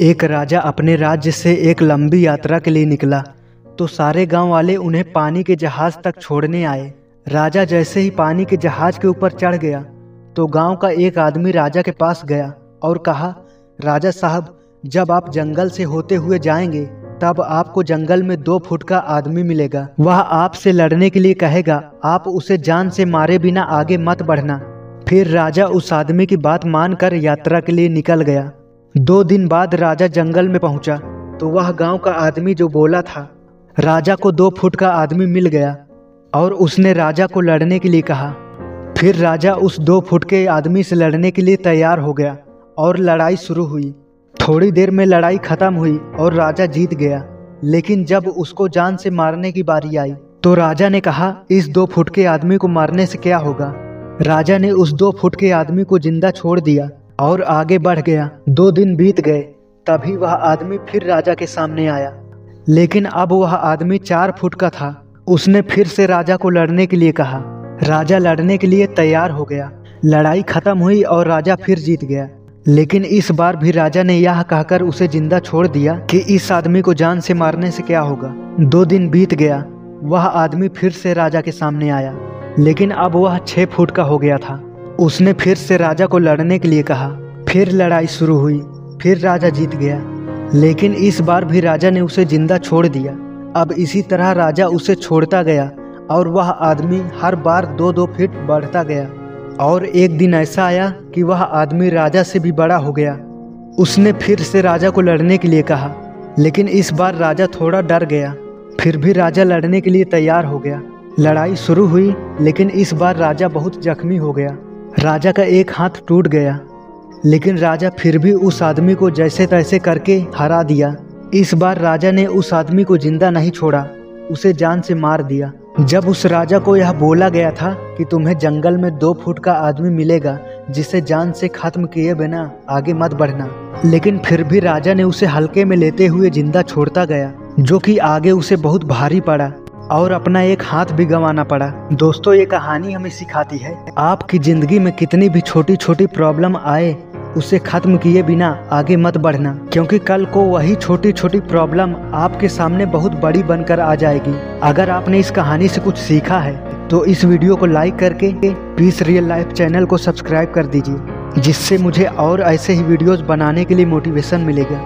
एक राजा अपने राज्य से एक लंबी यात्रा के लिए निकला तो सारे गाँव वाले उन्हें पानी के जहाज़ तक छोड़ने आए। राजा जैसे ही पानी के जहाज़ के ऊपर चढ़ गया तो गाँव का एक आदमी राजा के पास गया और कहा, राजा साहब, जब आप जंगल से होते हुए जाएँगे, तब आपको जंगल में दो फुट का आदमी मिलेगा। वह आपसे लड़ने के लिए कहेगा, आप उसे जान से मारे बिना आगे मत बढ़ना। फिर राजा उस आदमी की बात मानकर यात्रा के लिए निकल गया। दो दिन बाद राजा जंगल में पहुँचा तो वह गाँव का आदमी जो बोला था, राजा को दो फुट का आदमी मिल गया। और उसने राजा को लड़ने के लिए कहा। फिर राजा उस दो फुट के आदमी से लड़ने के लिए तैयार हो गया और लड़ाई शुरू हुई। थोड़ी देर में लड़ाई खत्म हुई और राजा जीत गया। लेकिन जब उसको जान से मारने की बारी आई तो राजा ने कहा, इस दो फुट के आदमी को मारने से क्या होगा? राजा ने उस दो फुट के आदमी को ज़िंदा छोड़ दिया और आगे बढ़ गया। दो दिन बीत गए, तभी वह आदमी फिर राजा के सामने आया। लेकिन अब वह आदमी चार फुट का था। उसने फिर से राजा को लड़ने के लिए कहा। राजा लड़ने के लिए तैयार हो गया। लड़ाई खत्म हुई और राजा फिर जीत गया। लेकिन इस बार भी राजा ने यह कहकर उसे ज़िंदा छोड़ दिया कि इस आदमी को जान से मारने से क्या होगा। दो दिन बीत गया। वह आदमी फिर से राजा के सामने आया। लेकिन अब वह छह फुट का हो गया था। उसने फिर से राजा को लड़ने के लिए कहा। फिर लड़ाई शुरू हुई, फिर राजा जीत गया। लेकिन इस बार भी राजा ने उसे ज़िंदा छोड़ दिया। अब इसी तरह राजा उसे छोड़ता गया और वह आदमी हर बार दो दो फीट बढ़ता गया। और एक दिन ऐसा आया कि वह आदमी राजा से भी बड़ा हो गया। उसने फिर से राजा को लड़ने के लिए कहा, लेकिन इस बार राजा थोड़ा डर गया। फिर भी राजा लड़ने के लिए तैयार हो गया। लड़ाई शुरू हुई, लेकिन इस बार राजा बहुत जख्मी हो गया। राजा का एक हाथ टूट गया, लेकिन राजा फिर भी उस आदमी को जैसे तैसे करके हरा दिया। इस बार राजा ने उस आदमी को ज़िंदा नहीं छोड़ा, उसे जान से मार दिया। जब उस राजा को यह बोला गया था कि तुम्हें जंगल में दो फुट का आदमी मिलेगा, जिसे जान से खत्म किए बिना आगे मत बढ़ना। लेकिन फिर भी राजा ने उसे हल्के में लेते हुए ज़िंदा छोड़ता गया, जो कि आगे उसे बहुत भारी पड़ा। और अपना एक हाथ भी गंवाना पड़ा। दोस्तों, ये कहानी हमें सिखाती है, आपकी ज़िंदगी में कितनी भी छोटी छोटी प्रॉब्लम आए, उसे खत्म किए बिना आगे मत बढ़ना, क्योंकि कल को वही छोटी छोटी प्रॉब्लम आपके सामने बहुत बड़ी बनकर आ जाएगी। अगर आपने इस कहानी से कुछ सीखा है तो इस वीडियो को लाइक करके पीस रियल लाइफ चैनल को सब्सक्राइब कर दीजिए, जिससे मुझे और ऐसे ही वीडियोस बनाने के लिए मोटिवेशन मिलेगा।